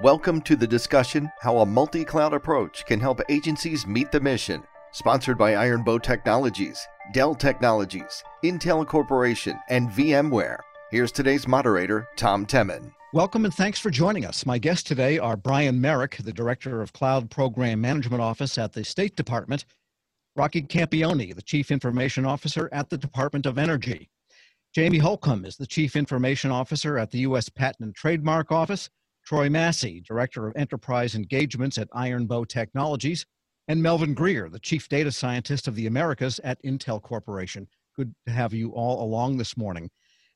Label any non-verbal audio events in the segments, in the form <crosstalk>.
Welcome to the discussion How a Multi Cloud Approach Can Help Agencies Meet the Mission, sponsored by Iron Bow Technologies, Dell Technologies, Intel Corporation, and VMware. Here's today's moderator, Tom Temin. Welcome and thanks for joining us. My guests today are Brian Merrick, the Director of Cloud Program Management Office at the State Department, Rocky Campione, the Chief Information Officer at the Department of Energy. Jamie Holcombe is the Chief Information Officer at the U.S. Patent and Trademark Office, Troy Massey, Director of Enterprise Engagements at Iron Bow Technologies, and Melvin Greer, the Chief Data Scientist of the Americas at Intel Corporation. Good to have you all along this morning.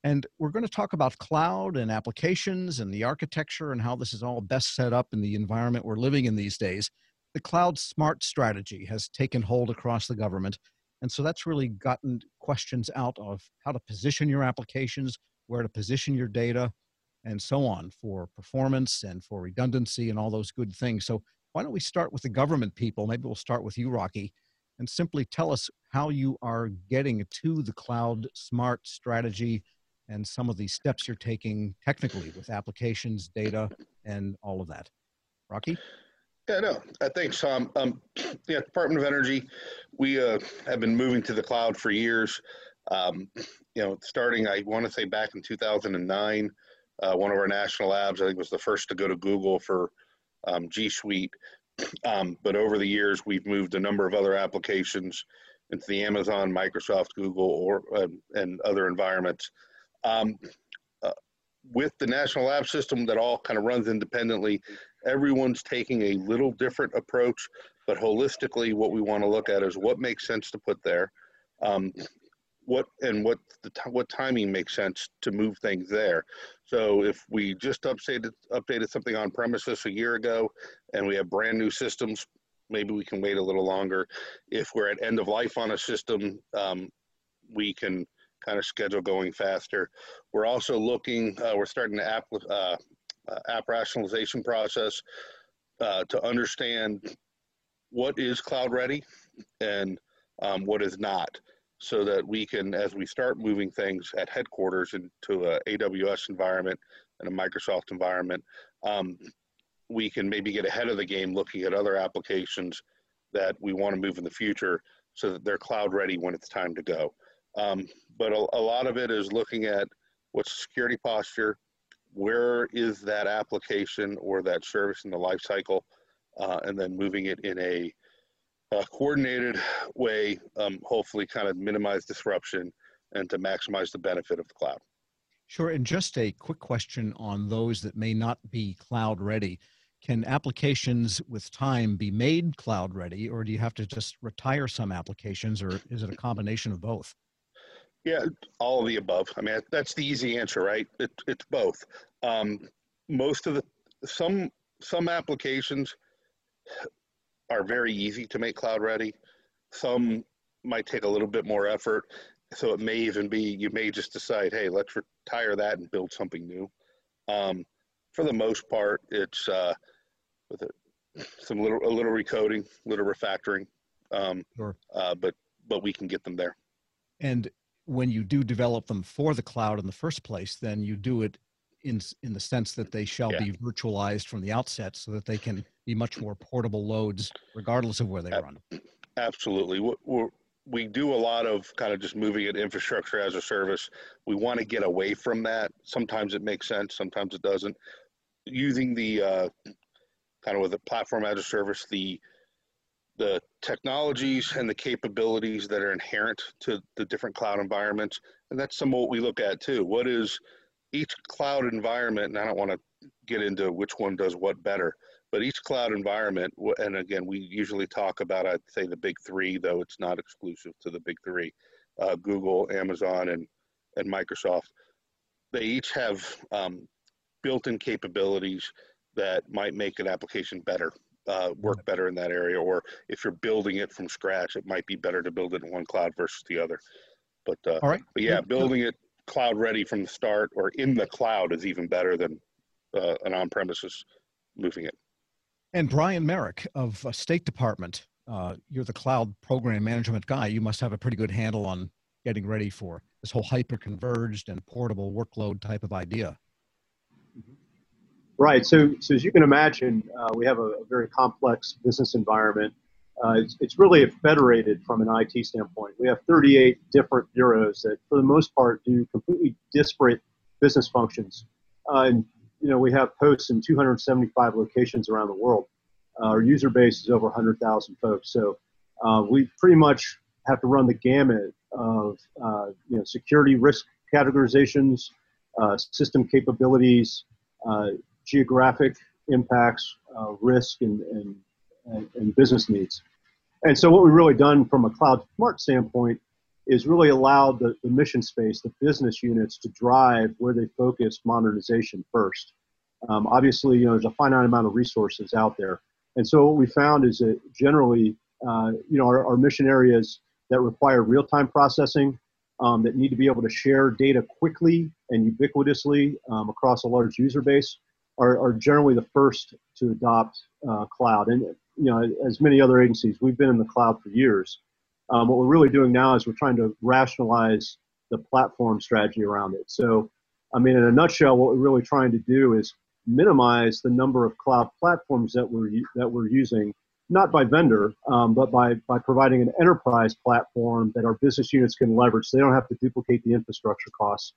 And we're going to talk about cloud and applications and the architecture and how this is all best set up in the environment we're living in these days. The cloud smart strategy has taken hold across the government. And so that's really gotten questions out of how to position your applications, where to position your data, and so on for performance and for redundancy and all those good things. So why don't we start with the government people? Maybe we'll start with you, Rocky, and simply tell us how you are getting to the cloud smart strategy and some of the steps you're taking technically with applications, data, and all of that. Rocky? Yeah, no, uh, thanks, Tom. Um, <clears throat> yeah, Department of Energy, we uh, have been moving to the cloud for years. Um, you know, starting, I want to say back in 2009, uh, one of our national labs, I think, was the first to go to Google for um, G Suite. <clears throat> Um, but over the years, we've moved a number of other applications into the Amazon, Microsoft, Google, or uh, and other environments. Um, uh, with the national lab system that all kind of runs independently, everyone's taking a little different approach. But holistically, what we want to look at is what makes sense to put there. Um, what and what the what timing makes sense to move things there. So if we just updated updated something on premises a year ago, and we have brand new systems, maybe we can wait a little longer. If we're at end of life on a system, um, we can kind of schedule going faster. We're also looking. Uh, we're starting the app uh, uh, app rationalization process uh, to understand what is cloud ready and um, what is not so that we can, as we start moving things at headquarters into a AWS environment and a Microsoft environment, um, we can maybe get ahead of the game looking at other applications that we want to move in the future so that they're cloud ready when it's time to go. Um, but a, a, lot of it is looking at what's the security posture, where is that application or that service in the life cycle, uh, and then moving it in a uh, coordinated way, um, hopefully kind of minimize disruption and to maximize the benefit of the cloud. Sure. And just a quick question on those that may not be cloud ready. Can applications with time be made cloud ready, or do you have to just retire some applications, or is it a combination of both? Yeah, all of the above. I mean, that's the easy answer, right? It, it's both. Um, most of the some some applications are very easy to make cloud ready. Some might take a little bit more effort. So it may even be you may just decide, hey, let's retire that and build something new. Um, for the most part, it's uh, with a, some little a little recoding, a little refactoring, um, sure. uh, but but we can get them there. And when you do develop them for the cloud in the first place, then you do it in in the sense that they shall yeah. be virtualized from the outset, so that they can be much more portable loads, regardless of where they run. Absolutely, we're, we do a lot of kind of just moving it infrastructure as a service. We want to get away from that. Sometimes it makes sense, sometimes it doesn't. Using the uh, kind of with the platform as a service, the the technologies and the capabilities that are inherent to the different cloud environments, and that's some of what we look at too. What is each cloud environment, and I don't want to get into which one does what better, but each cloud environment, and again, we usually talk about, I'd say the big three, though it's not exclusive to the big three uh, Google, Amazon, and, and Microsoft. They each have um, built in capabilities that might make an application better, uh, work mm-hmm. better in that area. Or if you're building it from scratch, it might be better to build it in one cloud versus the other. But, uh, All right. but yeah, building it cloud ready from the start or in the cloud is even better than uh, an on premises moving it. And Brian Merrick of uh, State Department, uh, you're the cloud program management guy. You must have a pretty good handle on getting ready for this whole hyper converged and portable workload type of idea. Right. So, so as you can imagine, uh, we have a, a, very complex business environment. Uh, it's, it's, really federated from an IT standpoint. We have 38 different bureaus that, for the most part, do completely disparate business functions. Uh, and you know, we have posts in 275 locations around the world. Uh, our user base is over 100,000 folks. So uh, we pretty much have to run the gamut of uh, you know security risk categorizations, system capabilities geographic impacts, uh, risk, and, and, and, business needs. And so, what we've really done from a cloud smart standpoint is really allowed the, the mission space, the business units, to drive where they focus modernization first. Um, obviously, you know, there's a finite amount of resources out there. And so, what we found is that generally, uh, you know, our, our mission areas that require real time processing, um, that need to be able to share data quickly and ubiquitously um, across a large user base are, are generally the first to adopt uh, cloud. And you know, as many other agencies, we've been in the cloud for years. Um, what we're really doing now is we're trying to rationalize the platform strategy around it. So, I mean, in a nutshell, what we're really trying to do is minimize the number of cloud platforms that we're that we're using, not by vendor, um, but by by providing an enterprise platform that our business units can leverage. So they don't have to duplicate the infrastructure costs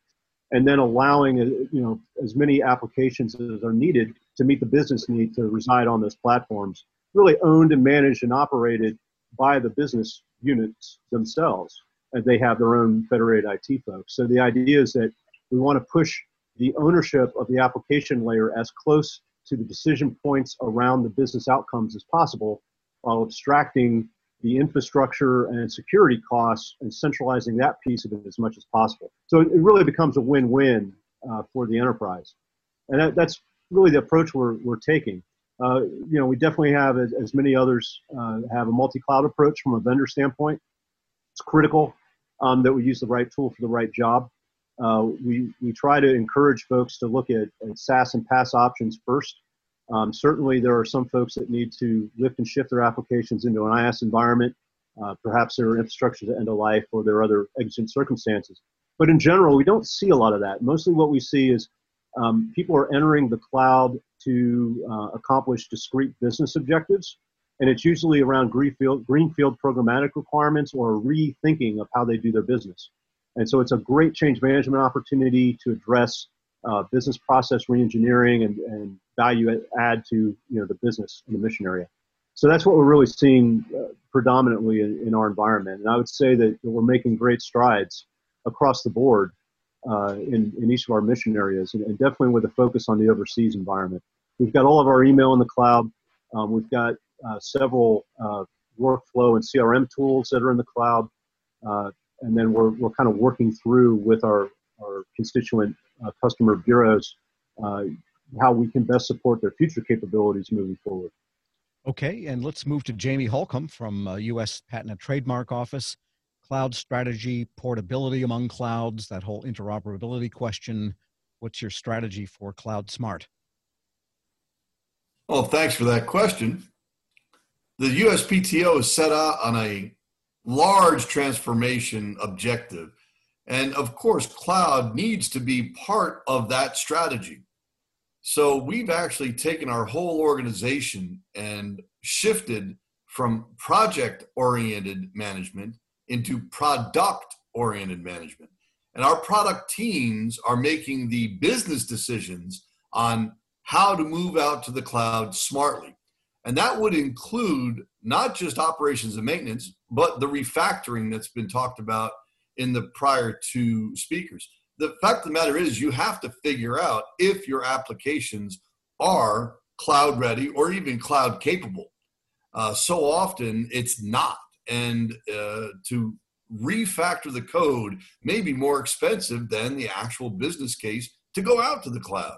and then allowing uh, you know as many applications as are needed to meet the business need to reside on those platforms really owned and managed and operated by the business units themselves and they have their own federated IT folks so the idea is that we want to push the ownership of the application layer as close to the decision points around the business outcomes as possible while abstracting the infrastructure and security costs and centralizing that piece of it as much as possible. So it really becomes a win-win uh, for the enterprise. And that, that's really the approach we're, we're taking. Uh, you know, we definitely have, as, as many others, uh, have a multi-cloud approach from a vendor standpoint. It's critical um, that we use the right tool for the right job. Uh, we, we try to encourage folks to look at, at SaaS and PaaS options first um, certainly, there are some folks that need to lift and shift their applications into an IaaS environment. Uh, perhaps their infrastructure is end of life or there are other exigent circumstances. But in general, we don't see a lot of that. Mostly what we see is um, people are entering the cloud to uh, accomplish discrete business objectives. And it's usually around greenfield, greenfield programmatic requirements or rethinking of how they do their business. And so it's a great change management opportunity to address uh, business process reengineering and, and value add to you know the business in the mission area. So that's what we're really seeing uh, predominantly in, in, our environment. And I would say that, that we're making great strides across the board uh, in, in each of our mission areas, and, and, definitely with a focus on the overseas environment. We've got all of our email in the cloud. Um, we've got uh, several uh, workflow and CRM tools that are in the cloud. Uh, and then we're, we're kind of working through with our, our constituent uh, customer bureaus how we can best support their future capabilities moving forward. Okay, and let's move to Jamie Holcombe from uh, U.S. Patent and Trademark Office. Cloud strategy, portability among clouds, that whole interoperability question. What's your strategy for Cloud Smart? Well, thanks for that question. The USPTO is set out on a large transformation objective. And of course, cloud needs to be part of that strategy. So we've actually taken our whole organization and shifted from project oriented management into product oriented management. And our product teams are making the business decisions on how to move out to the cloud smartly. And that would include not just operations and maintenance, but the refactoring that's been talked about in the prior two speakers the fact of the matter is you have to figure out if your applications are cloud ready or even cloud capable. Uh, so often it's not. And uh, to refactor the code may be more expensive than the actual business case to go out to the cloud.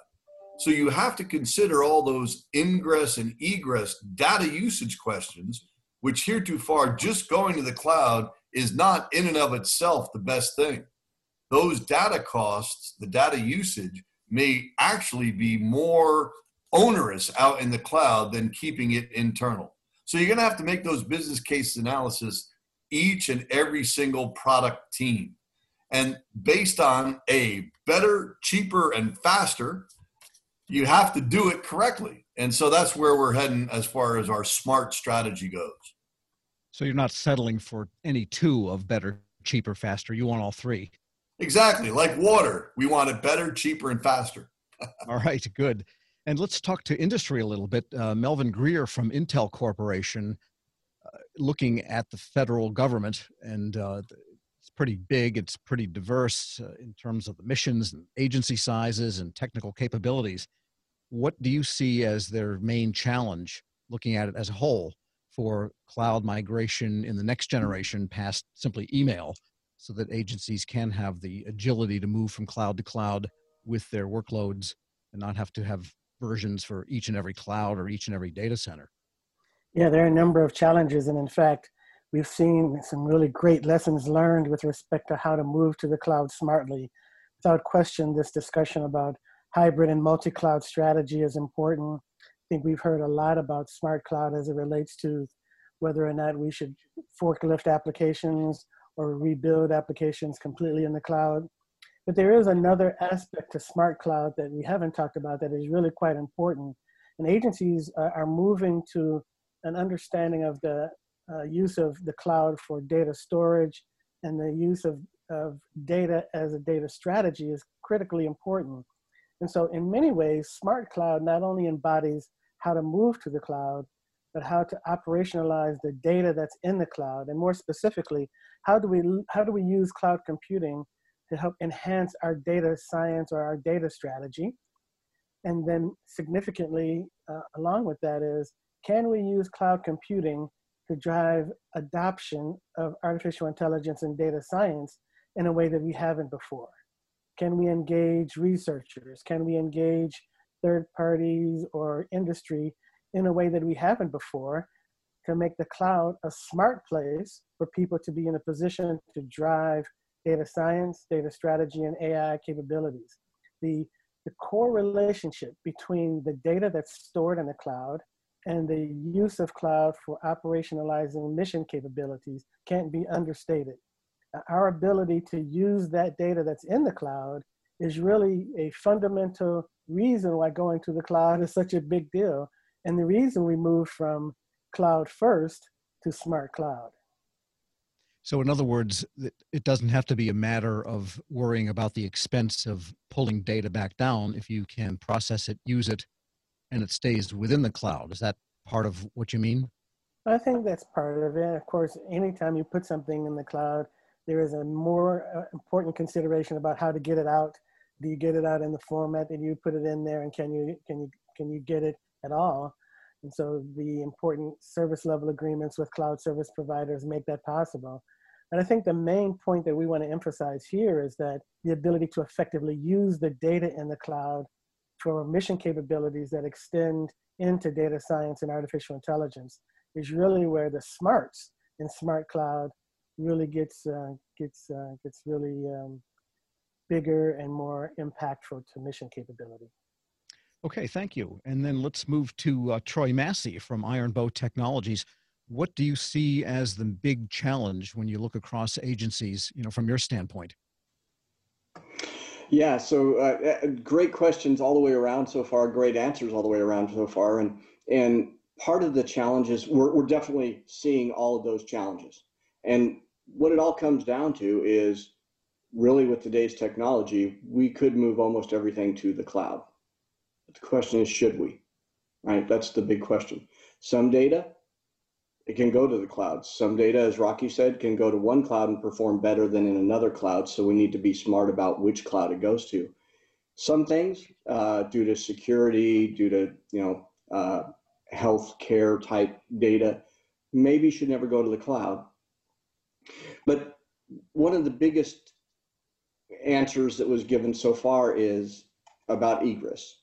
So you have to consider all those ingress and egress data usage questions, which heretofore just going to the cloud is not in and of itself the best thing those data costs, the data usage, may actually be more onerous out in the cloud than keeping it internal. So you're going to have to make those business case analysis each and every single product team. And based on a better, cheaper, and faster you have to do it correctly. And so that's where we're heading as far as our smart strategy goes. So you're not settling for any two of better, cheaper, faster. You want all three. Exactly. Like water, we want it better, cheaper, and faster. <laughs> all right, good. And let's talk to industry a little bit. Uh, Melvin Greer from Intel Corporation, uh, looking at the federal government, and uh, it's pretty big, it's pretty diverse uh, in terms of the missions and agency sizes and technical capabilities. What do you see as their main challenge, looking at it as a whole, for cloud migration in the next generation past simply email, so that agencies can have the agility to move from cloud to cloud with their workloads and not have to have versions for each and every cloud or each and every data center? Yeah, there are a number of challenges. And in fact, we've seen some really great lessons learned with respect to how to move to the cloud smartly. Without question, this discussion about hybrid and multi cloud strategy is important. I think we've heard a lot about smart cloud as it relates to whether or not we should forklift applications or rebuild applications completely in the cloud. But there is another aspect to smart cloud that we haven't talked about that is really quite important. And agencies are moving to an understanding of the uh, use of the cloud for data storage and the use of, of data as a data strategy is critically important. And so, in many ways, smart cloud not only embodies how to move to the cloud, but how to operationalize the data that's in the cloud. And more specifically, how do we, how do we use cloud computing to help enhance our data science or our data strategy. And then significantly uh, along with that is, can we use cloud computing to drive adoption of artificial intelligence and data science in a way that we haven't before? Can we engage researchers? Can we engage third parties or industry in a way that we haven't before to make the cloud a smart place for people to be in a position to drive data science, data strategy, and AI capabilities. The, the core relationship between the data that's stored in the cloud and the use of cloud for operationalizing mission capabilities can't be understated. Uh, our ability to use that data that's in the cloud is really a fundamental reason why going to the cloud <laughs> is such a big deal, and the reason we moved from cloud first to smart cloud. So, in other words, it doesn't have to be a matter of worrying about the expense of pulling data back down if you can process it, use it, and it stays within the cloud. Is that part of what you mean? I think that's part of it. Of course, anytime you put something in the cloud, there is a more uh, important consideration about how to get it out. Do you get it out in the format that you put it in there, and can you can you can you get it at all? And so the important service level agreements with cloud service providers make that possible. And I think the main point that we want to emphasize here is that the ability to effectively use the data in the cloud for mission capabilities that extend into data science and artificial intelligence is really where the smarts in smart cloud really gets uh, gets uh, gets really um, bigger and more impactful to mission capability. Okay, thank you. And then let's move to uh, Troy Massey from Iron Bow Technologies what do you see as the big challenge when you look across agencies you know from your standpoint yeah so uh, great questions all the way around so far great answers all the way around so far and and part of the challenges we're, we're definitely seeing all of those challenges. And what it all comes down to is really with today's technology we could move almost everything to the cloud. But the question is should we? Right? That's the big question. Some data it can go to the cloud. Some data, as Rocky said, can go to one cloud and perform better than in another cloud. So we need to be smart about which cloud it goes to. Some things, uh, due to security, due to you know uh, health care type data, maybe should never go to the cloud. But one of the biggest answers that was given so far is about egress.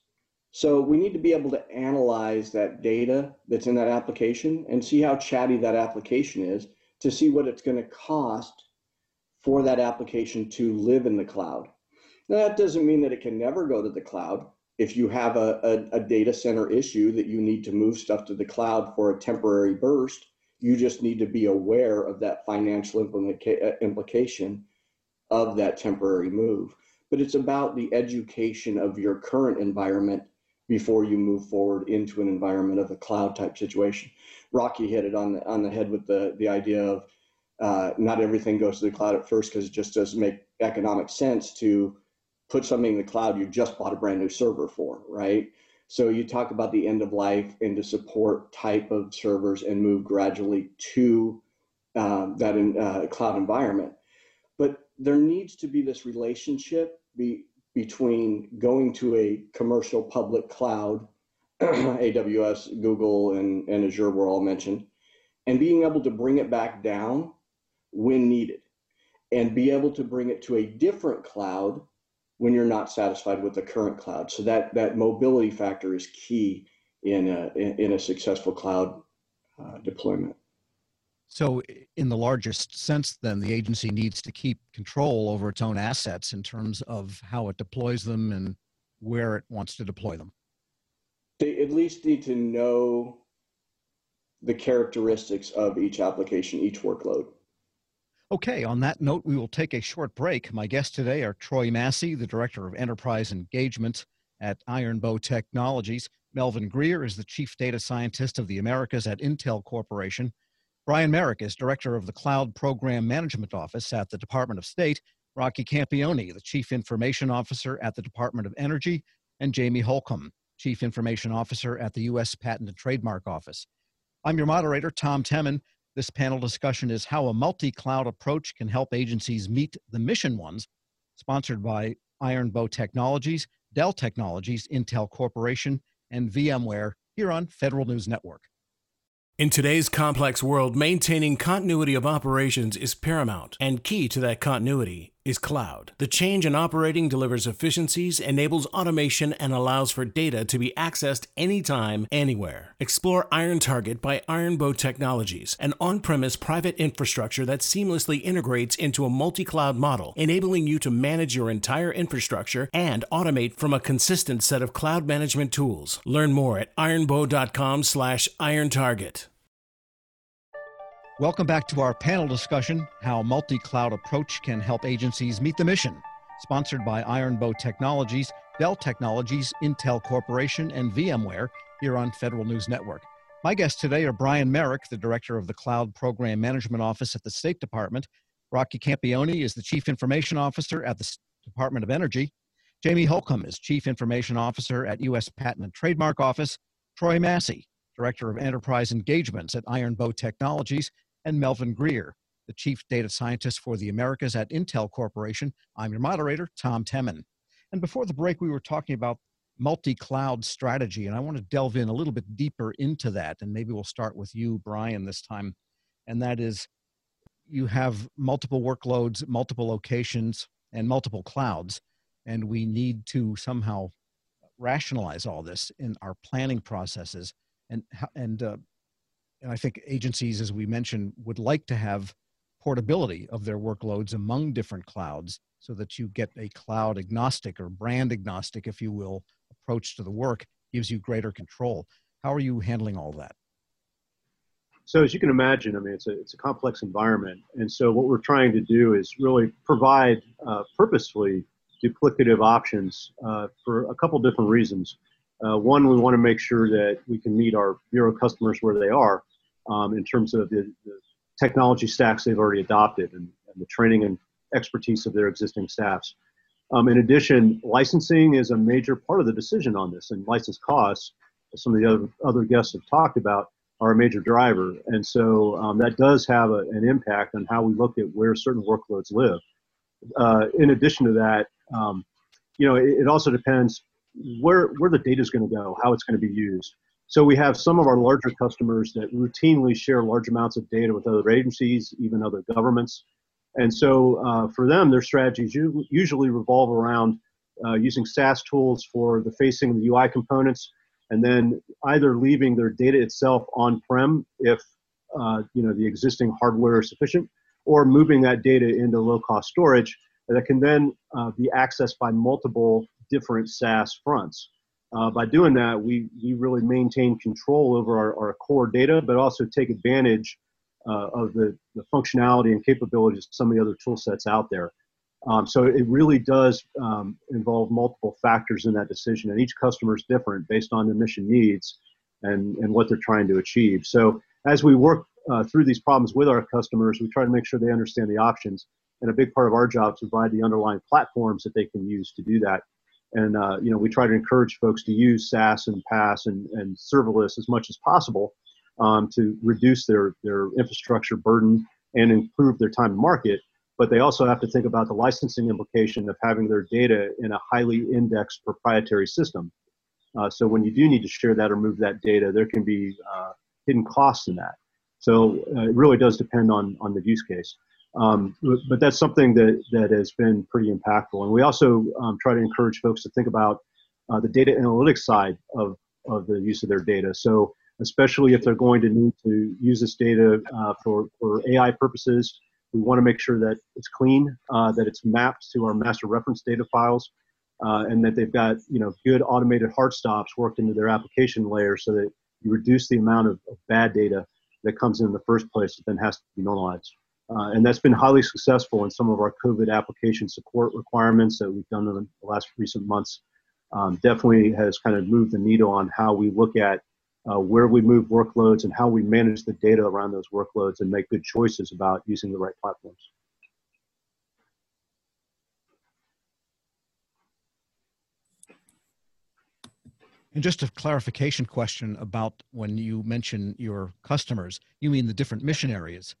So we need to be able to analyze that data that's in that application and see how chatty that application is to see what it's going to cost for that application to live in the cloud. Now, that doesn't mean that it can never go to the cloud. If you have a, a, a data center issue that you need to move stuff to the cloud for a temporary burst, you just need to be aware of that financial implica- implication of that temporary move. But it's about the education of your current environment before you move forward into an environment of a cloud type situation. Rocky hit it on the on the head with the the idea of uh, not everything goes to the cloud at first because it just doesn't make economic sense to put something in the cloud you just bought a brand new server for, right? So you talk about the end of life and to support type of servers and move gradually to um, that in, uh, cloud environment. But there needs to be this relationship be, between going to a commercial public cloud, <clears throat> AWS, Google, and, and Azure were all mentioned, and being able to bring it back down when needed and be able to bring it to a different cloud when you're not satisfied with the current cloud. So that that mobility factor is key in a in a successful cloud uh, deployment. So, in the largest sense, then the agency needs to keep control over its own assets in terms of how it deploys them and where it wants to deploy them. They at least need to know the characteristics of each application, each workload. Okay, on that note, we will take a short break. My guests today are Troy Massey, the Director of Enterprise Engagement at Iron Bow Technologies. Melvin Greer is the Chief Data Scientist of the Americas at Intel Corporation. Brian Merrick is Director of the Cloud Program Management Office at the Department of State. Rocky Campione, the Chief Information Officer at the Department of Energy. And Jamie Holcombe, Chief Information Officer at the U.S. Patent and Trademark Office. I'm your moderator, Tom Temin. This panel discussion is how a multi cloud approach can help agencies meet the mission ones, sponsored by Iron Bow Technologies, Dell Technologies, Intel Corporation, and VMware here on Federal News Network. In today's complex world, maintaining continuity of operations is paramount, and key to that continuity is cloud. The change in operating delivers efficiencies, enables automation, and allows for data to be accessed anytime, anywhere. Explore Iron Target by Iron Bow Technologies, an on premise private infrastructure that seamlessly integrates into a multi cloud model, enabling you to manage your entire infrastructure and automate from a consistent set of cloud management tools. Learn more at ironbow.com/slash iron target. Welcome back to our panel discussion How Multi Cloud Approach Can Help Agencies Meet the Mission, sponsored by Iron Bow Technologies, Dell Technologies, Intel Corporation, and VMware here on Federal News Network. My guests today are Brian Merrick, the Director of the Cloud Program Management Office at the State Department. Rocky Campione is the Chief Information Officer at the Department of Energy. Jamie Holcombe is Chief Information Officer at U.S. Patent and Trademark Office. Troy Massey, Director of Enterprise Engagements at Iron Bow Technologies, and Melvin Greer, the Chief Data Scientist for the Americas at Intel Corporation. I'm your moderator, Tom Temin. And before the break, we were talking about multi cloud strategy, and I want to delve in a little bit deeper into that. And maybe we'll start with you, Brian, this time. And that is you have multiple workloads, multiple locations, and multiple clouds. And we need to somehow rationalize all this in our planning processes and and uh, and I think agencies, as we mentioned, would like to have portability of their workloads among different clouds so that you get a cloud agnostic or brand agnostic, if you will, approach to the work gives you greater control. How are you handling all that? So as you can imagine, I mean, it's a, it's a complex environment. And so what we're trying to do is really provide uh, purposefully duplicative options uh, for a couple different reasons. Uh, one, we want to make sure that we can meet our bureau customers where they are um, in terms of the, the, technology stacks they've already adopted and, and, the training and expertise of their existing staffs. Um, in addition, licensing is a major part of the decision on this, and license costs, as some of the other, other guests have talked about, are a major driver. And so um, that does have a, an impact on how we look at where certain workloads live. Uh, in addition to that, um, you know, it, it, also depends where where the data is going to go, how it's going to be used. So we have some of our larger customers that routinely share large amounts of data with other agencies, even other governments. And so uh, for them, their strategies usually revolve around uh, using SaaS tools for the facing the UI components, and then either leaving their data itself on-prem if uh, you know the existing hardware is sufficient, or moving that data into low-cost storage that can then uh, be accessed by multiple different SaaS fronts. Uh, by doing that, we, we really maintain control over our, our core data, but also take advantage uh, of the, the functionality and capabilities of some of the other tool sets out there. Um, so it really does um, involve multiple factors in that decision, and each customer is different based on their mission needs and, and what they're trying to achieve. So as we work uh, through these problems with our customers, we try to make sure they understand the options. And a big part of our job is to provide the underlying platforms that they can use to do that. And uh, you know, we try to encourage folks to use SaaS and PaaS and, and serverless as much as possible um, to reduce their their infrastructure burden and improve their time to market. But they also have to think about the licensing implication of having their data in a highly indexed proprietary system. Uh, so when you do need to share that or move that data, there can be uh, hidden costs in that. So uh, it really does depend on on the use case. Um, but that's something that, that has been pretty impactful. And we also um, try to encourage folks to think about uh, the data analytics side of, of the use of their data. So especially if they're going to need to use this data uh, for, for AI purposes, we want to make sure that it's clean, uh, that it's mapped to our master reference data files, uh, and that they've got you know good automated hard stops worked into their application layer so that you reduce the amount of, of bad data that comes in, in the first place that then has to be normalized. Uh, and that's been highly successful in some of our COVID application support requirements that we've done in the last recent months. Um, definitely has kind of moved the needle on how we look at uh, where we move workloads and how we manage the data around those workloads and make good choices about using the right platforms. And just a clarification question about when you mention your customers, you mean the different mission areas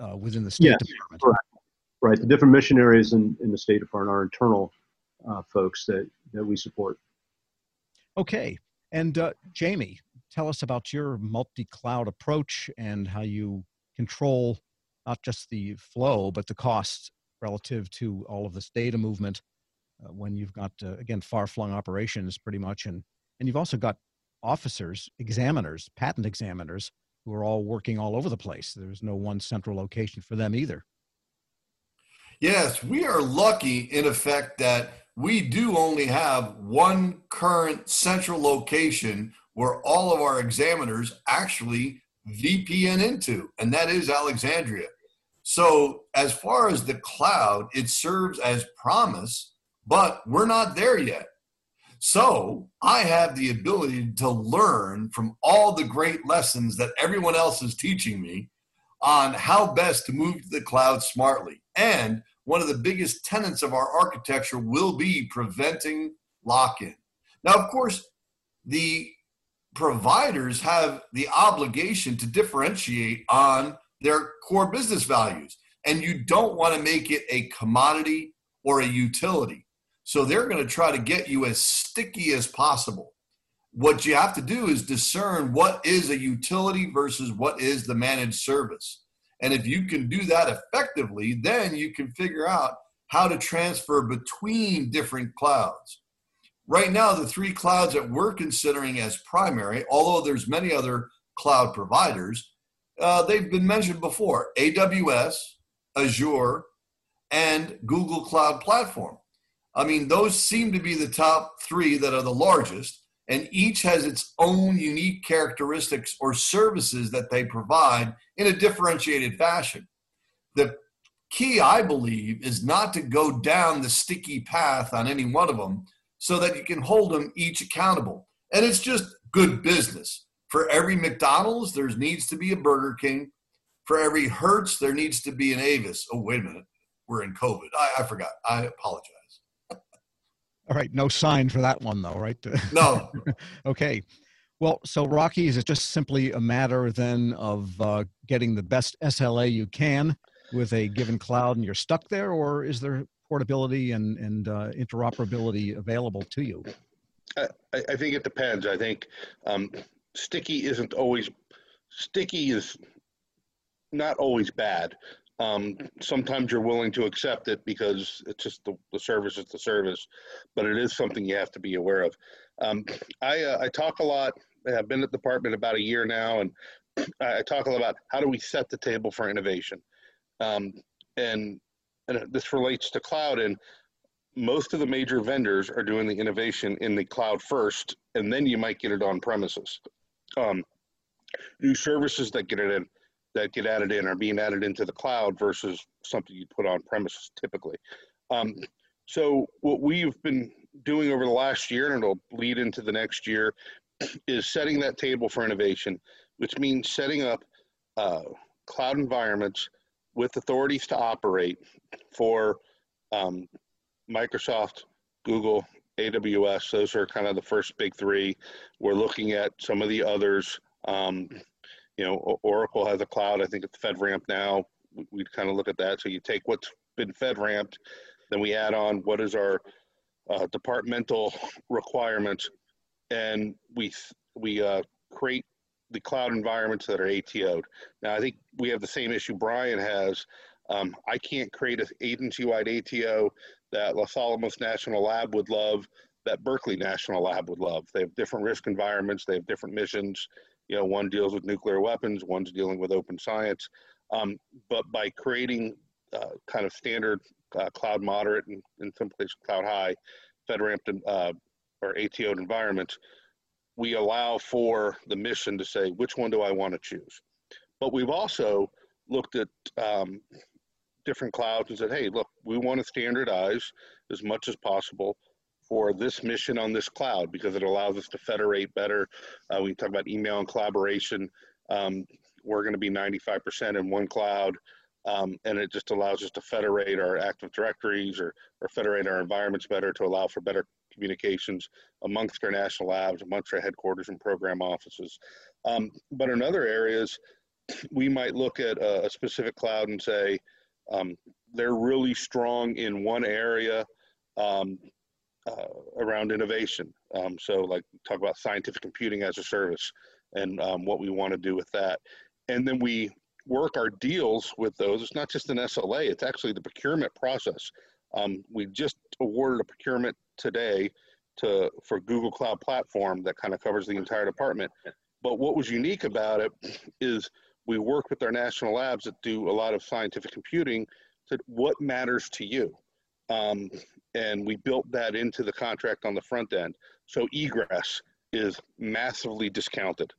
uh, within the State yes, Department? Right. right. The different mission areas in, in the State Department are internal uh, folks that, that we support. Okay. And uh, Jamie, tell us about your multi cloud approach and how you control not just the flow, but the costs relative to all of this data movement uh, when you've got, uh, again, far flung operations pretty much and and you've also got officers, examiners, patent examiners who are all working all over the place. There's no one central location for them either. Yes, we are lucky in effect that we do only have one current central location where all of our examiners actually VPN into, and that is Alexandria. So, as far as the cloud, it serves as promise, but we're not there yet. So I have the ability to learn from all the great lessons that everyone else is teaching me on how best to move to the cloud smartly. And one of the biggest tenets of our architecture will be preventing lock in. Now, of course, the providers have the obligation to differentiate on their core business values. And you don't want to make it a commodity or a utility. So they're going to try to get you as sticky as possible. What you have to do is discern what is a utility versus what is the managed service. And if you can do that effectively, then you can figure out how to transfer between different clouds. Right now, the three clouds that we're considering as primary, although there's many other cloud providers, uh, they've been mentioned before AWS, Azure, and Google Cloud Platform. I mean, those seem to be the top three that are the largest, and each has its own unique characteristics or services that they provide in a differentiated fashion. The key, I believe, is not to go down the sticky path on any one of them so that you can hold them each accountable. And it's just good business. For every McDonald's, there needs to be a Burger King. For every Hertz, there needs to be an Avis. Oh, wait a minute. We're in COVID. I, I forgot. I apologize. All right, no sign for that one though, right? <laughs> No. okay. Well, so Rocky, is it just simply a matter then of uh, getting the best SLA you can with a given cloud and you're stuck there, or is there portability and, and uh, interoperability available to you? I, I, think it depends. I think um, sticky isn't always, sticky is not always bad. Um, sometimes you're willing to accept it because it's just the, the service is the service, but it is something you have to be aware of. Um, I, uh, I talk a lot. I've been at the department about a year now, and <clears throat> I talk a lot about how do we set the table for innovation. Um, and, and this relates to cloud, and most of the major vendors are doing the innovation in the cloud first, and then you might get it on premises. Um, new services that get it in that get added in are being added into the cloud versus something you put on premises typically. Um, so what we've been doing over the last year, and it'll lead into the next year, <clears throat> is setting that table for innovation, which means setting up uh, cloud environments with authorities to operate for um, Microsoft, Google, AWS. Those are kind of the first big three. We're looking at some of the others. Um, you know, Oracle has a cloud. I think it's FedRAMP now. We'd kind of look at that. So you take what's been FedRAMPed, then we add on what is our uh, departmental requirements, and we we uh, create the cloud environments that are ATO'd. Now, I think we have the same issue Brian has. Um, I can't create an agency-wide ATO that Los Alamos National Lab would love, that Berkeley National Lab would love. They have different risk environments, they have different missions. You know, one deals with nuclear weapons, one's dealing with open science. Um, but by creating uh, kind of standard uh, cloud moderate and in some places cloud high, FedRAMP uh, or ATO environments, we allow for the mission to say which one do I want to choose. But we've also looked at um, different clouds and said, hey, look, we want to standardize as much as possible for this mission on this cloud because it allows us to federate better. Uh, we talk about email and collaboration. Um, we're going to be 95% in one cloud. Um, and it just allows us to federate our Active Directories or, or federate our environments better to allow for better communications amongst our national labs, amongst our headquarters and program offices. Um, but in other areas, <clears throat> we might look at a, a specific cloud and say um, they're really strong in one area um, uh, around innovation. Um, so, like talk about scientific computing as a service and um, what we want to do with that, and then we work our deals with those. It's not just an SLA; it's actually the procurement process. Um, we just awarded a procurement today to for Google Cloud Platform that kind of covers the entire department. But what was unique about it is we work with our national labs that do a lot of scientific computing to what matters to you. Um, and we built that into the contract on the front end. So egress is massively discounted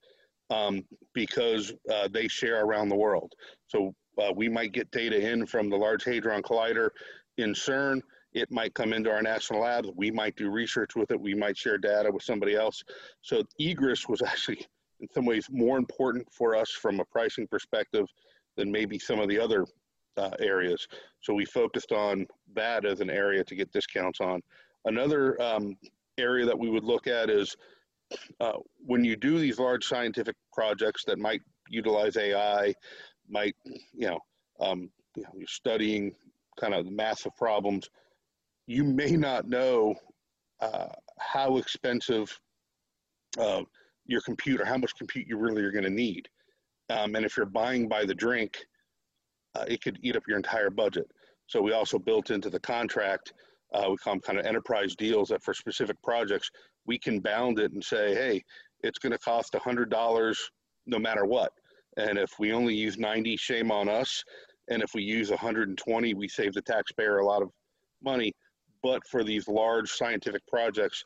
um, because uh, they share around the world. So uh, we might get data in from the Large Hadron Collider in CERN. It might come into our national labs. We might do research with it. We might share data with somebody else. So egress was <laughs> actually, in some ways, more important for us from a pricing perspective than maybe some of the other uh, areas. So we focused on that as an area to get discounts on. Another um, area that we would look at is uh, when you do these large scientific projects that might utilize AI, might you know, um, you know you're studying kind of massive problems, you may not know uh, how expensive uh, your computer, how much compute you really are going to need, um, and if you're buying by the drink, uh, it could eat up your entire budget. So we also built into the contract. Uh, we call them kind of enterprise deals that for specific projects we can bound it and say, hey, it's going to cost $100 no matter what. And if we only use 90, shame on us. And if we use 120, we save the taxpayer a lot of money. But for these large scientific projects,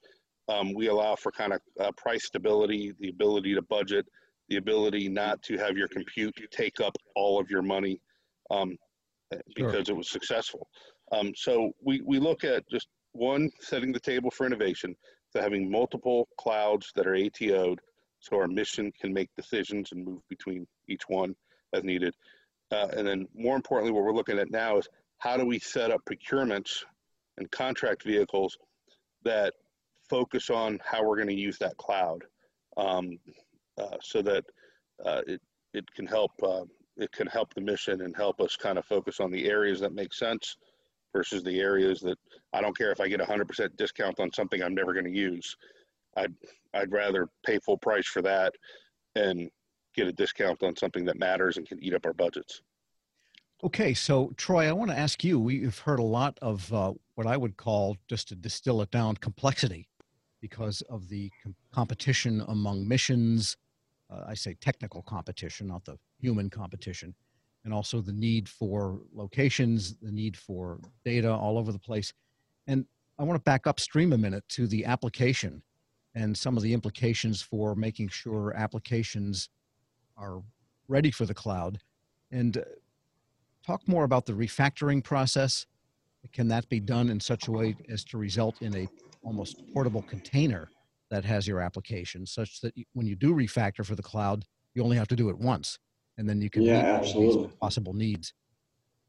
um, we allow for kind of uh, price stability, the ability to budget, the ability not to have your compute take up all of your money um, because sure. it was successful. Um, so we, we look at just one, setting the table for innovation, to having multiple clouds that are ATO'd so our mission can make decisions and move between each one as needed. Uh, and then more importantly, what we're looking at now is how do we set up procurements and contract vehicles that focus on how we're going to use that cloud um, uh, so that uh, it, it can help uh, it can help the mission and help us kind of focus on the areas that make sense versus the areas that I don't care if I get a hundred percent discount on something I'm never going to use. I'd I'd rather pay full price for that and get a discount on something that matters and can eat up our budgets. Okay, so Troy, I want to ask you. We've heard a lot of uh, what I would call, just to distill it down, complexity, because of the com- competition among missions. Uh, I say technical competition, not the human competition and also the need for locations, the need for data all over the place. And I want to back upstream a minute to the application and some of the implications for making sure applications are ready for the cloud. And uh, talk more about the refactoring process, can that be done in such a way as to result in a almost portable container that has your application such that when you do refactor for the cloud you only have to do it once and then you can yeah, meet absolutely. possible needs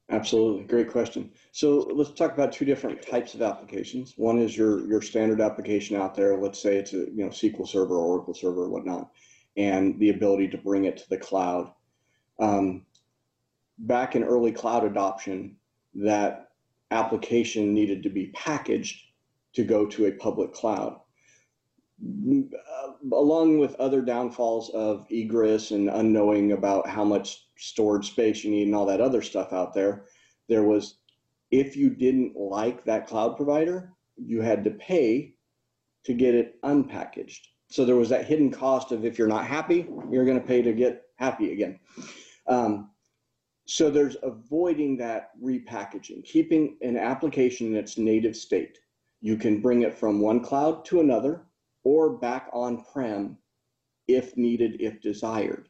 Absolutely, great question. So let's talk about two different types of applications. One is your your standard application out there. Let's say it's a you know SQL Server, or Oracle Server, or whatnot, and the ability to bring it to the cloud. Um, back in early cloud adoption, that application needed to be packaged to go to a public cloud. Uh, along with other downfalls of egress and unknowing about how much storage space you need and all that other stuff out there, there was if you didn't like that cloud provider, you had to pay to get it unpackaged. So there was that hidden cost of if you're not happy, you're going to pay to get happy again. Um, so there's avoiding that repackaging, keeping an application in its native state. You can bring it from one cloud to another or back on prem if needed, if desired.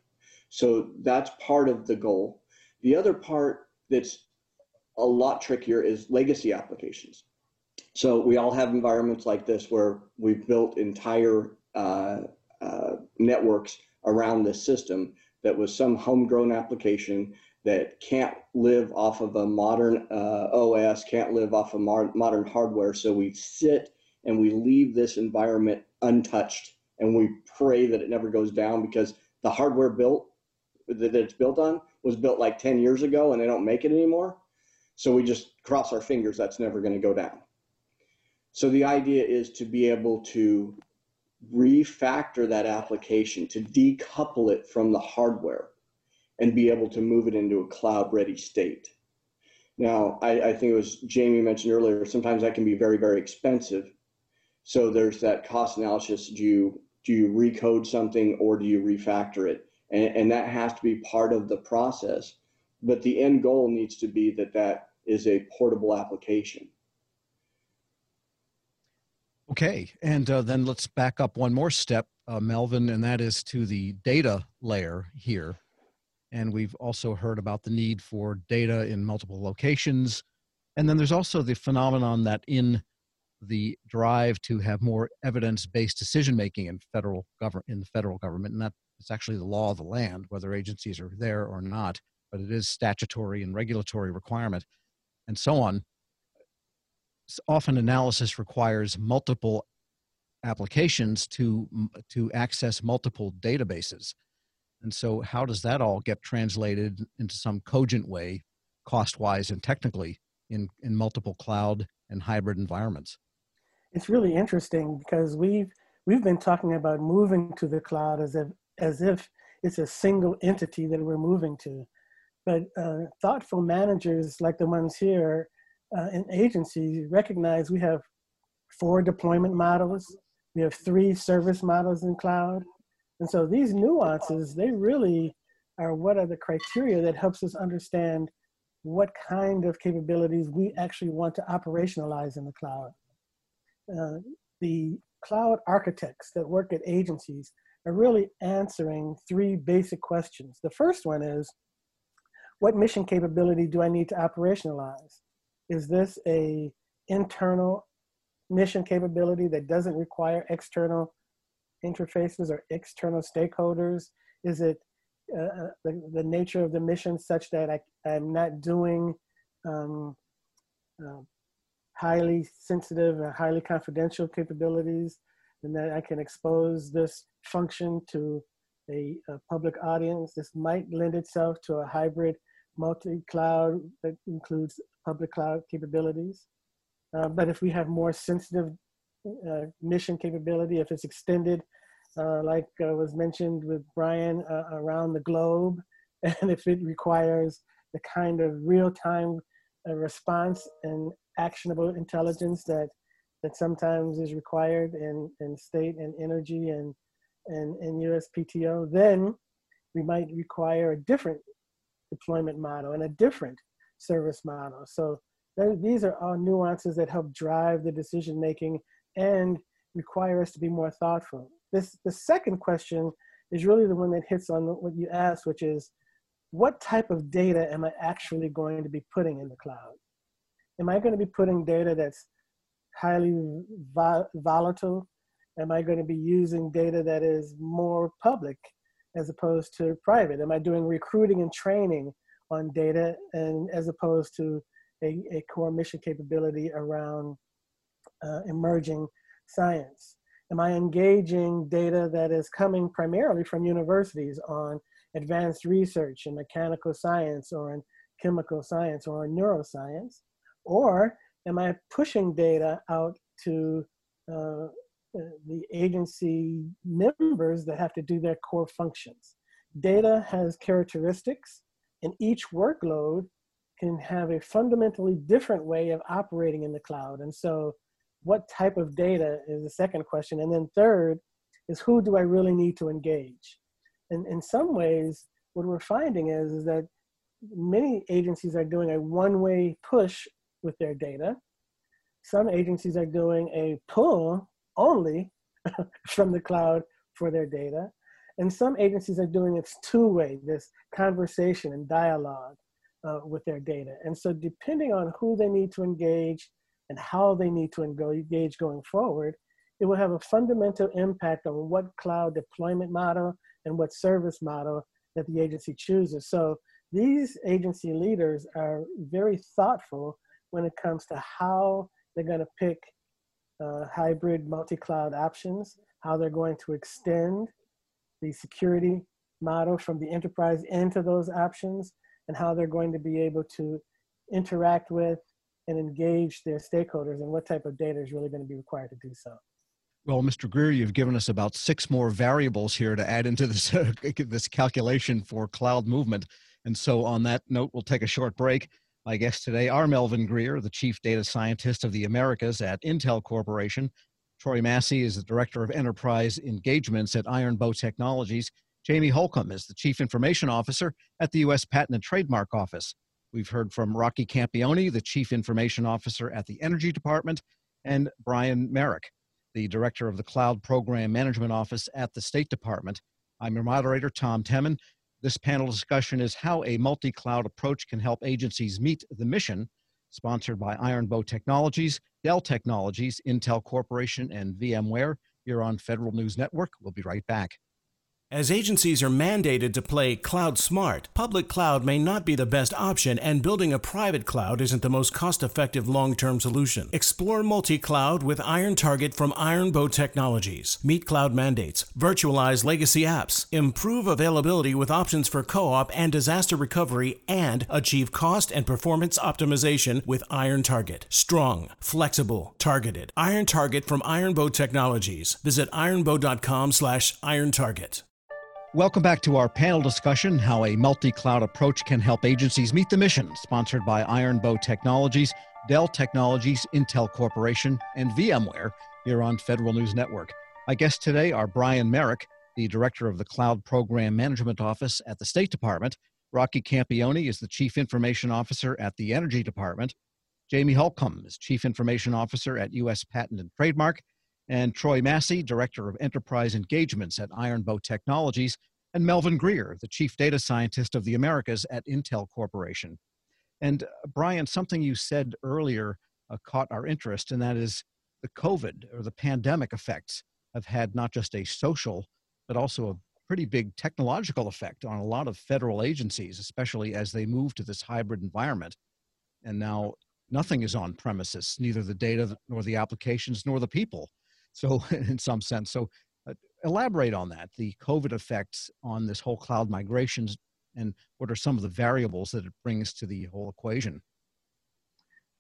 So that's part of the goal. The other part that's a lot trickier is legacy applications. So we all have environments like this where we've built entire uh, uh, networks around this system that was some homegrown application that can't live off of a modern uh, OS, can't live off of modern hardware. So we sit and we leave this environment untouched and we pray that it never goes down because the hardware built that it's built on was built like 10 years ago and they don't make it anymore. So we just cross our fingers that's never going to go down. So the idea is to be able to refactor that application to decouple it from the hardware and be able to move it into a cloud ready state. Now I, I think it was jamie mentioned earlier sometimes that can be very very expensive so there's that cost analysis. Do you do you recode something or do you refactor it? And, and that has to be part of the process. But the end goal needs to be that that is a portable application. Okay, and uh, then let's back up one more step, uh, Melvin, and that is to the data layer here. And we've also heard about the need for data in multiple locations. And then there's also the phenomenon that in the drive to have more evidence-based decision making in federal government in the federal government, and that is actually the law of the land, whether agencies are there or not. But it is statutory and regulatory requirement, and so on. Often analysis requires multiple applications to to access multiple databases, and so how does that all get translated into some cogent way, cost-wise and technically, in in multiple cloud and hybrid environments? It's really interesting because we've we've been talking about moving to the cloud as if as if it's a single entity that we're moving to. But uh, thoughtful managers like the ones here uh, in agencies recognize we have four deployment models, we have three service models in cloud. And so these nuances, they really are what are the criteria that helps us understand what kind of capabilities we actually want to operationalize in the cloud. Uh, the cloud architects that work at agencies are really answering three basic questions. The first one is, what mission capability do I need to operationalize? Is this a internal mission capability that doesn't require external interfaces or external stakeholders? Is it uh, uh the, the nature of the mission such that I, I'm not doing um, uh, highly sensitive and highly confidential capabilities, and that I can expose this function to a, a public audience. This might lend itself to a hybrid multi-cloud that includes public cloud capabilities. Uh, but if we have more sensitive uh, mission capability, if it's extended, uh, like uh, was mentioned with Brian, uh, around the globe, <laughs> and if it requires the kind of real-time uh, response and actionable intelligence that that sometimes is required in, in state and energy and, and, and USPTO, then we might require a different deployment model and a different service model. So these are all nuances that help drive the decision making and require us to be more thoughtful. This the second question is really the one that hits on what you asked, which is what type of data am I actually going to be putting in the cloud? Am I going to be putting data that's highly volatile? Am I going to be using data that is more public as opposed to private? Am I doing recruiting and training on data and as opposed to a, a core mission capability around uh, emerging science? Am I engaging data that is coming primarily from universities on advanced research in mechanical science or in chemical science or in neuroscience? Or am I pushing data out to uh, the agency members that have to do their core functions? Data has characteristics, and each workload can have a fundamentally different way of operating in the cloud. And so what type of data is the second question. And then third is who do I really need to engage? And in some ways, what we're finding is, is that many agencies are doing a one-way push with their data. Some agencies are doing a pull only <laughs> from the cloud for their data. And some agencies are doing it two-way, this conversation and dialogue uh, with their data. And so depending on who they need to engage and how they need to engage going forward, it will have a fundamental impact on what cloud deployment model and what service model that the agency chooses. So these agency leaders are very thoughtful when it comes to how they're going to pick uh, hybrid multi-cloud options, how they're going to extend the security model from the enterprise into those options, and how they're going to be able to interact with and engage their stakeholders and what type of data is really going to be required to do so. Well, Mr. Greer, you've given us about six more variables here to add into this, <laughs> this calculation for cloud movement. And so, on that note, we'll take a short break. My guests today are Melvin Greer, the Chief Data Scientist of the Americas at Intel Corporation. Troy Massey is the Director of Enterprise Engagements at Iron Bow Technologies. Jamie Holcombe is the Chief Information Officer at the U.S. Patent and Trademark Office. We've heard from Rocky Campione, the Chief Information Officer at the Energy Department, and Brian Merrick, the Director of the Cloud Program Management Office at the State Department. I'm your moderator, Tom Temin. This panel discussion is how a multi cloud approach can help agencies meet the mission, sponsored by Iron Bow Technologies, Dell Technologies, Intel Corporation, and VMware here on Federal News Network. We'll be right back. As agencies are mandated to play cloud smart, public cloud may not be the best option, and building a private cloud isn't the most cost effective long term solution. Explore multi cloud with Iron Target from Iron Bow Technologies. Meet cloud mandates, virtualize legacy apps, improve availability with options for co op and disaster recovery, and achieve cost and performance optimization with Iron Target. Strong, flexible, targeted. Iron Target from Iron Bow Technologies. Visit ironbow.com slash iron target. Welcome back to our panel discussion How a Multi Cloud Approach Can Help Agencies Meet the Mission, sponsored by Iron Bow Technologies, Dell Technologies, Intel Corporation, and VMware here on Federal News Network. My guests today are Brian Merrick, the Director of the Cloud Program Management Office at the State Department. Rocky Campione is the Chief Information Officer at the Energy Department. Jamie Holcombe is Chief Information Officer at U.S. Patent and Trademark and Troy Massey, Director of Enterprise Engagements at Iron Bow Technologies, and Melvin Greer, the Chief Data Scientist of the Americas at Intel Corporation. And uh, Brian, something you said earlier uh, caught our interest, and that is the COVID or the pandemic effects have had not just a social, but also a pretty big technological effect on a lot of federal agencies, especially as they move to this hybrid environment. And now nothing is on premises, neither the data nor the applications nor the people. So, <laughs> in some sense, so uh, elaborate on that the COVID effects on this whole cloud migrations and what are some of the variables that it brings to the whole equation?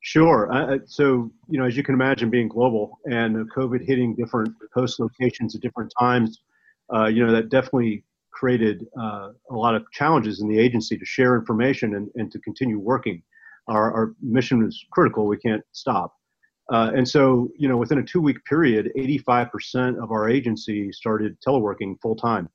Sure. Uh, so, you know, as you can imagine, being global and COVID hitting different host locations at different times, uh, you know, that definitely created uh, a lot of challenges in the agency to share information and, and to continue working. Our, our mission is critical. We can't stop. Uh, and so, you know, within a two week period, 85% of our agency started teleworking full time.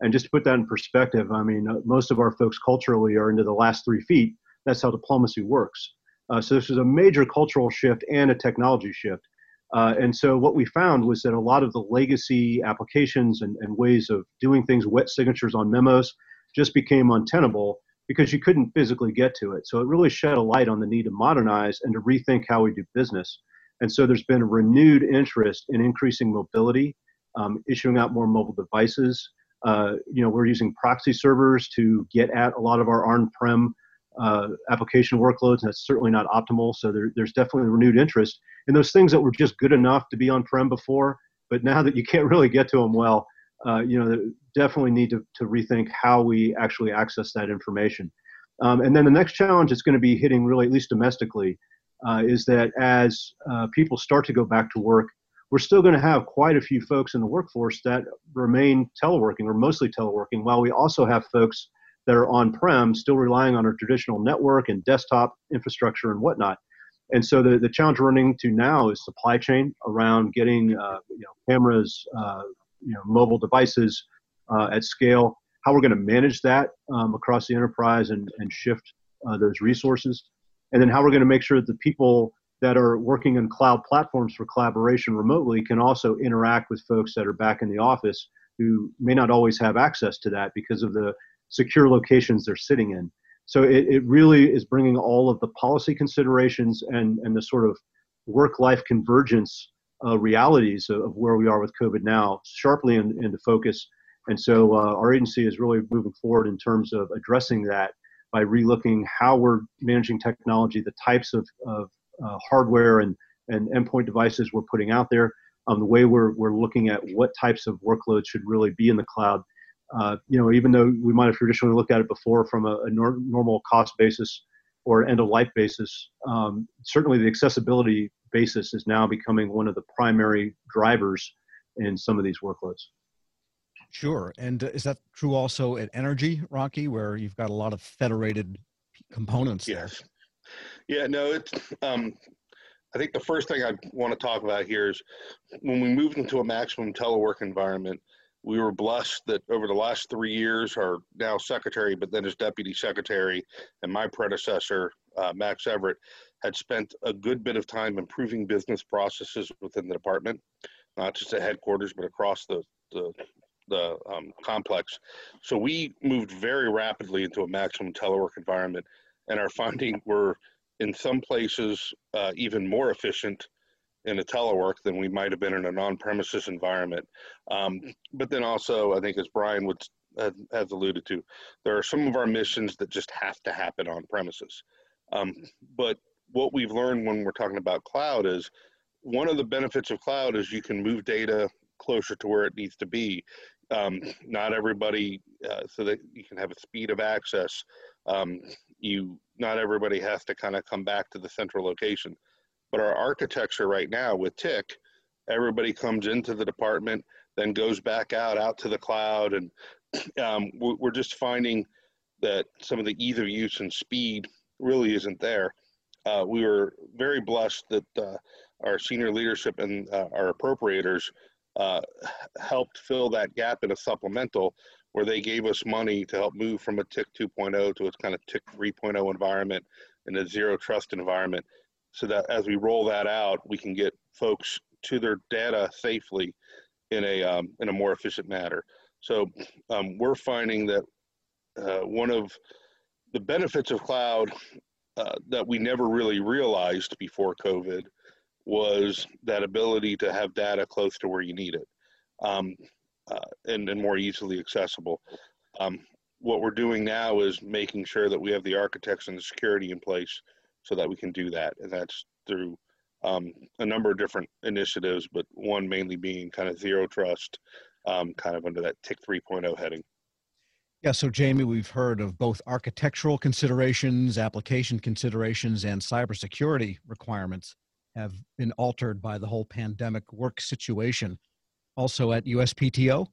And just to put that in perspective, I mean, uh, most of our folks culturally are into the last three feet. That's how diplomacy works. Uh, so this is a major cultural shift and a technology shift. Uh, and so what we found was that a lot of the legacy applications and, and ways of doing things, wet signatures on memos, just became untenable because you couldn't physically get to it. So it really shed a light on the need to modernize and to rethink how we do business. And so there's been a renewed interest in increasing mobility, um, issuing out more mobile devices. Uh, you know, we're using proxy servers to get at a lot of our on-prem uh, application workloads, and that's certainly not optimal. So there, there's definitely renewed interest in those things that were just good enough to be on-prem before, but now that you can't <laughs> really get to them well, uh, you know, definitely need to, to rethink how we actually access that information. Um, and then the next challenge is going to be hitting really, at least domestically, uh, is that as uh, people start to go back to work, we're still going to have quite a few folks in the workforce that remain teleworking or mostly teleworking, while we also have folks that are on-prem still relying on our traditional network and desktop infrastructure and whatnot. And so the, the challenge we're running to now is supply chain around getting uh, you know, cameras, uh, you know, mobile devices uh, at scale, how we're going to manage that um, across the enterprise and, and shift uh, those resources, and then how we're going to make sure that the people that are working on cloud platforms for collaboration remotely can also interact with folks that are back in the office who may not always have access to that because of the secure locations they're sitting in. So it, it really is bringing all of the policy considerations and, and the sort of work life convergence uh, realities of, of, where we are with COVID now sharply in, into focus. And so uh, our agency is really moving forward in terms of addressing that by relooking how we're managing technology, the types of, of uh, hardware and, and endpoint devices we're putting out there, um, the way we're, we're looking at what types of workloads should really be in the cloud. Uh, you know, even though we might have traditionally looked at it before from a, a nor- normal cost basis or end of life basis, um, certainly the accessibility basis is now becoming one of the primary drivers in some of these workloads. Sure. And uh, is that true also at Energy, Rocky, where you've got a lot of federated components yes. there? Yeah, no, it's, um, I think the first thing I want to talk about here is when we moved into a maximum telework environment, we were blessed that over the last three years, our now secretary, but then his deputy secretary, and my predecessor, uh, Max Everett, had spent a good bit of time improving business processes within the department, not just at headquarters, but across the, the, the um, complex. So we moved very rapidly into a maximum telework environment, and our finding were in some places uh, even more efficient in a telework than we might have been in an on-premises environment. Um, but then also, I think as Brian would has alluded to, there are some of our missions that just have to happen on premises. Um, but what we've learned when we're talking about cloud is one of the benefits of cloud is you can move data closer to where it needs to be. Um, not everybody, uh, so that you can have a speed of access. Um, you not everybody has to kind of come back to the central location. But our architecture right now with TIC, everybody comes into the department, then goes back out out to the cloud, and <clears throat> um, we're just finding that some of the ease of use and speed really isn't there uh, we were very blessed that uh, our senior leadership and uh, our appropriators uh, helped fill that gap in a supplemental where they gave us money to help move from a TIC 2.0 to a kind of TIC 3.0 environment in a zero trust environment so that as we roll that out, we can get folks to their data safely in a, um, in a more efficient manner. So um, we're finding that uh, one of the benefits of cloud uh, that we never really realized before COVID was that ability to have data close to where you need it um, uh, and, and more easily accessible. Um, what we're doing now is making sure that we have the architects and the security in place so that we can do that. And that's through um, a number of different initiatives, but one mainly being kind of zero trust, um, kind of under that TIC 3.0 heading. Yeah, so Jamie, we've heard of both architectural considerations, application considerations, and cybersecurity requirements have been altered by the whole pandemic work situation. Also at USPTO?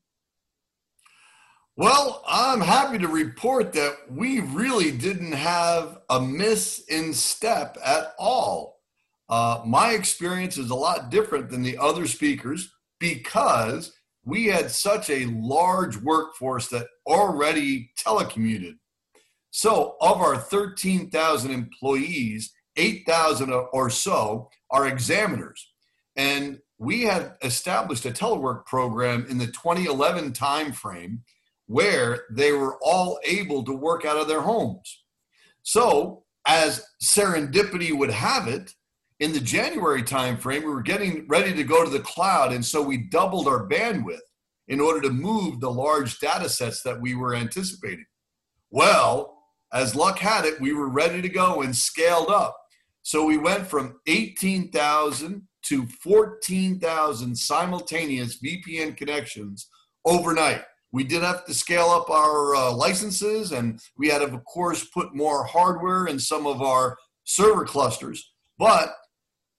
Well, I'm happy to report that we really didn't have a miss in step at all. Uh, my experience is a lot different than the other speakers because we had such a large workforce that already telecommuted. So, of our 13,000 employees, 8,000 or so are examiners. And we had established a telework program in the 2011 timeframe where they were all able to work out of their homes. So, as serendipity would have it, in the January timeframe, we were getting ready to go to the cloud, and so we doubled our bandwidth in order to move the large data sets that we were anticipating. Well, as luck had it, we were ready to go and scaled up. So we went from 18,000 to 14,000 simultaneous VPN connections overnight. We did have to scale up our uh, licenses, and we had to, of course, put more hardware in some of our server clusters. But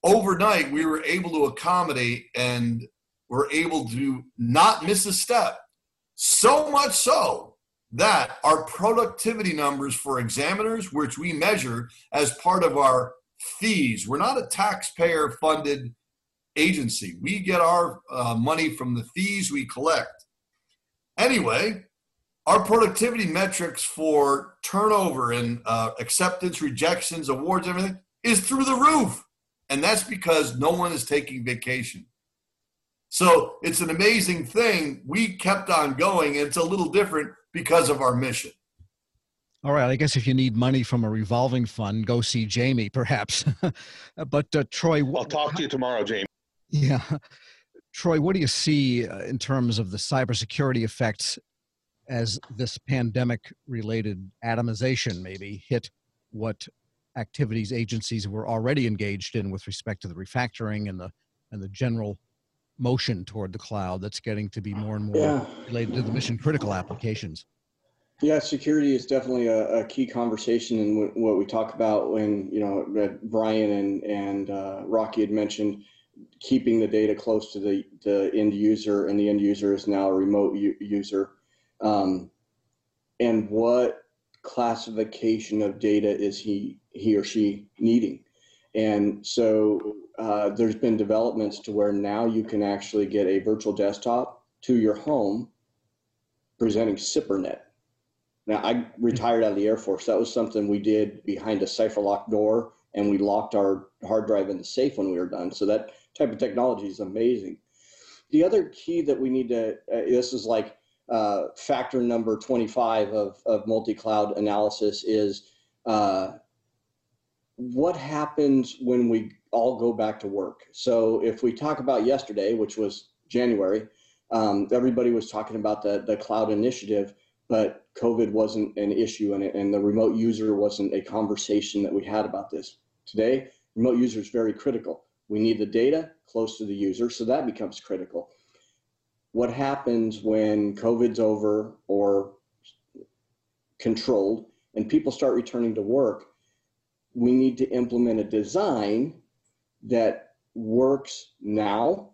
overnight, we were able to accommodate and were able to not miss a step. So much so that our productivity numbers for examiners, which we measure as part of our fees, we're not a taxpayer funded agency. We get our uh, money from the fees we collect. Anyway, our productivity metrics for turnover and uh, acceptance, rejections, awards, everything is through the roof. And that's because no one is taking vacation. So it's an amazing thing. We kept on going. And it's a little different because of our mission. All right. I guess if you need money from a revolving fund, go see Jamie, perhaps. <laughs> but uh, Troy, I'll talk to you tomorrow, Jamie. Yeah, Troy, what do you see uh, in terms of the cybersecurity effects as this pandemic-related atomization maybe hit what activities agencies were already engaged in with respect to the refactoring and the and the general motion toward the cloud that's getting to be more and more yeah. related to the mission critical applications. Yeah, security is definitely a, a key conversation in w- what we talk about when, you know, Brian and, and uh, Rocky had mentioned keeping the data close to the, the end user and the end user is now a remote u- user. Um, and what classification of data is he, he or she needing? And so uh, there's been developments to where now you can actually get a virtual desktop to your home presenting SIPRNet. Now, I retired out of the Air Force. That was something we did behind a cipher lock door, and we locked our hard drive in the safe when we were done. So that type of technology is amazing. The other key that we need to, uh, this is like uh, factor number 25 of, of multi-cloud analysis is uh, what happens when we all go back to work. So if we talk about yesterday, which was January, um, everybody was talking about the, the cloud initiative, but COVID wasn't an issue and, and the remote user wasn't a conversation that we had about this. Today, remote user is very critical. We need the data close to the user, so that becomes critical. What happens when COVID's over or controlled and people start returning to work? We need to implement a design that works now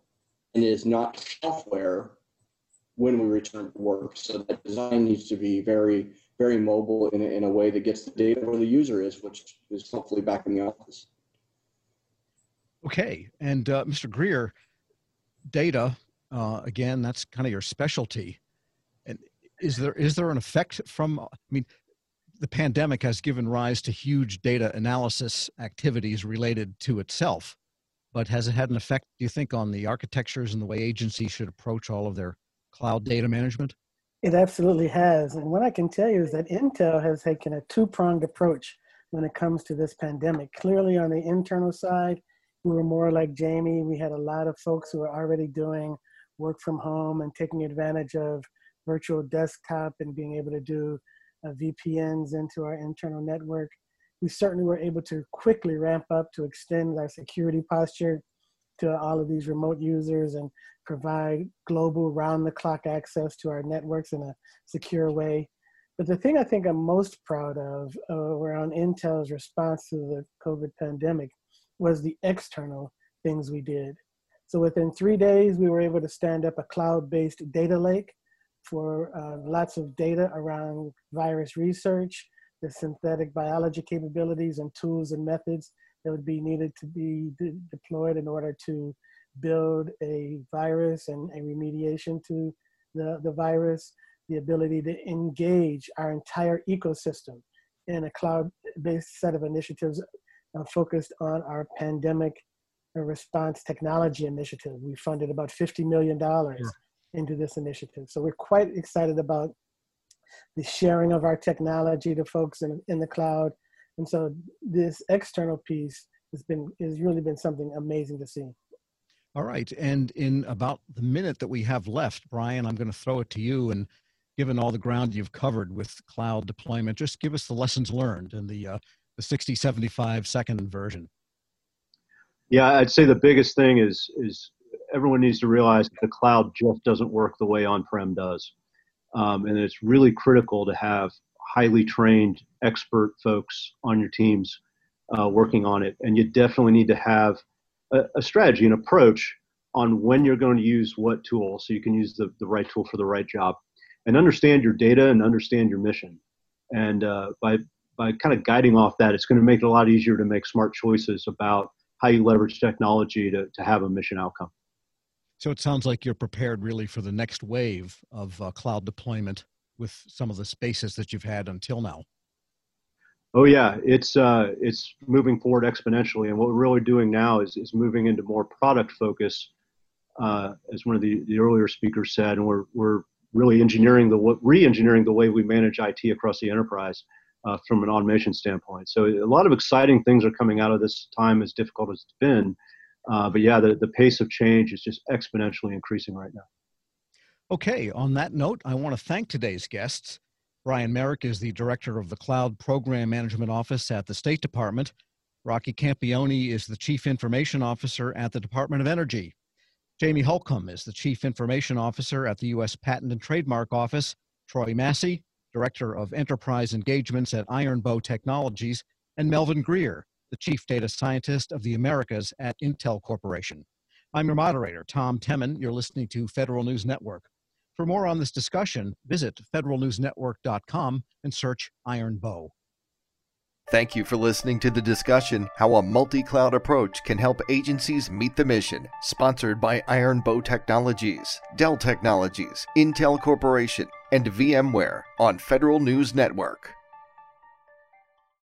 and is not software when we return to work. So that design needs to be very, very mobile in a, in a way that gets the data where the user is, which is hopefully back in the office. Okay, and uh, Mr. Greer, data uh, again, that's kind of your specialty. And is there is there an effect from? I mean, the pandemic has given rise to huge data analysis activities related to itself but has it had an effect, do you think, on the architectures and the way agencies should approach all of their cloud data management? It absolutely has. And what I can tell you is that Intel has taken a two pronged approach when it comes to this pandemic. Clearly, on the internal side, we were more like Jamie. We had a lot of folks who were already doing work from home and taking advantage of virtual desktop and being able to do uh, VPNs into our internal network we certainly were able to quickly ramp up to extend our security posture to all of these remote users and provide global round the clock access to our networks in a secure way. But the thing I think I'm most proud of uh, around Intel's response to the COVID pandemic was the external things we did. So within three days, we were able to stand up a cloud-based data lake for uh, lots of data around virus research, the synthetic biology capabilities and tools and methods that would be needed to be de- deployed in order to build a virus and a remediation to the, the virus, the ability to engage our entire ecosystem in a cloud-based set of initiatives uh, focused on our pandemic response technology initiative. We funded about $50 million into this initiative. So we're quite excited about the sharing of our technology to folks in, in the cloud. And so this external piece has been has really been something amazing to see. All right. And in about the minute that we have left, Brian, I'm going to throw it to you. And given all the ground you've covered with cloud deployment, just give us the lessons learned in the, uh, the 60, 75 second version. Yeah, I'd say the biggest thing is, is everyone needs to realize that the cloud just doesn't work the way on-prem does. Um, and it's really critical to have highly trained expert folks on your teams uh, working on it. And you definitely need to have a, a, strategy, an approach on when you're going to use what tool so you can use the, the right tool for the right job. And understand your data and understand your mission. And uh, by, by kind of guiding off that, it's going to make it a lot easier to make smart choices about how you leverage technology to, to have a mission outcome. So it sounds like you're prepared really for the next wave of uh, cloud deployment with some of the spaces that you've had until now. Oh yeah, it's uh, it's moving forward exponentially, and what we're really doing now is is moving into more product focus, uh, as one of the, the earlier speakers said, and we're we're really engineering the re-engineering the way we manage IT across the enterprise uh, from an automation standpoint. So a lot of exciting things are coming out of this time, as difficult as it's been. Uh, but yeah, the, the pace of change is just exponentially increasing right now. Okay, on that note, I want to thank today's guests. Brian Merrick is the director of the Cloud Program Management Office at the State Department. Rocky Campione is the Chief Information Officer at the Department of Energy. Jamie Holcombe is the Chief Information Officer at the U.S. Patent and Trademark Office. Troy Massey, Director of Enterprise Engagements at Iron Bow Technologies. And Melvin Greer, the Chief Data Scientist of the Americas at Intel Corporation. I'm your moderator, Tom Temin. You're listening to Federal News Network. For more on this discussion, visit federalnewsnetwork.com and search Iron Bow. Thank you for listening to the discussion How a Multi Cloud Approach Can Help Agencies Meet the Mission, sponsored by Iron Bow Technologies, Dell Technologies, Intel Corporation, and VMware on Federal News Network.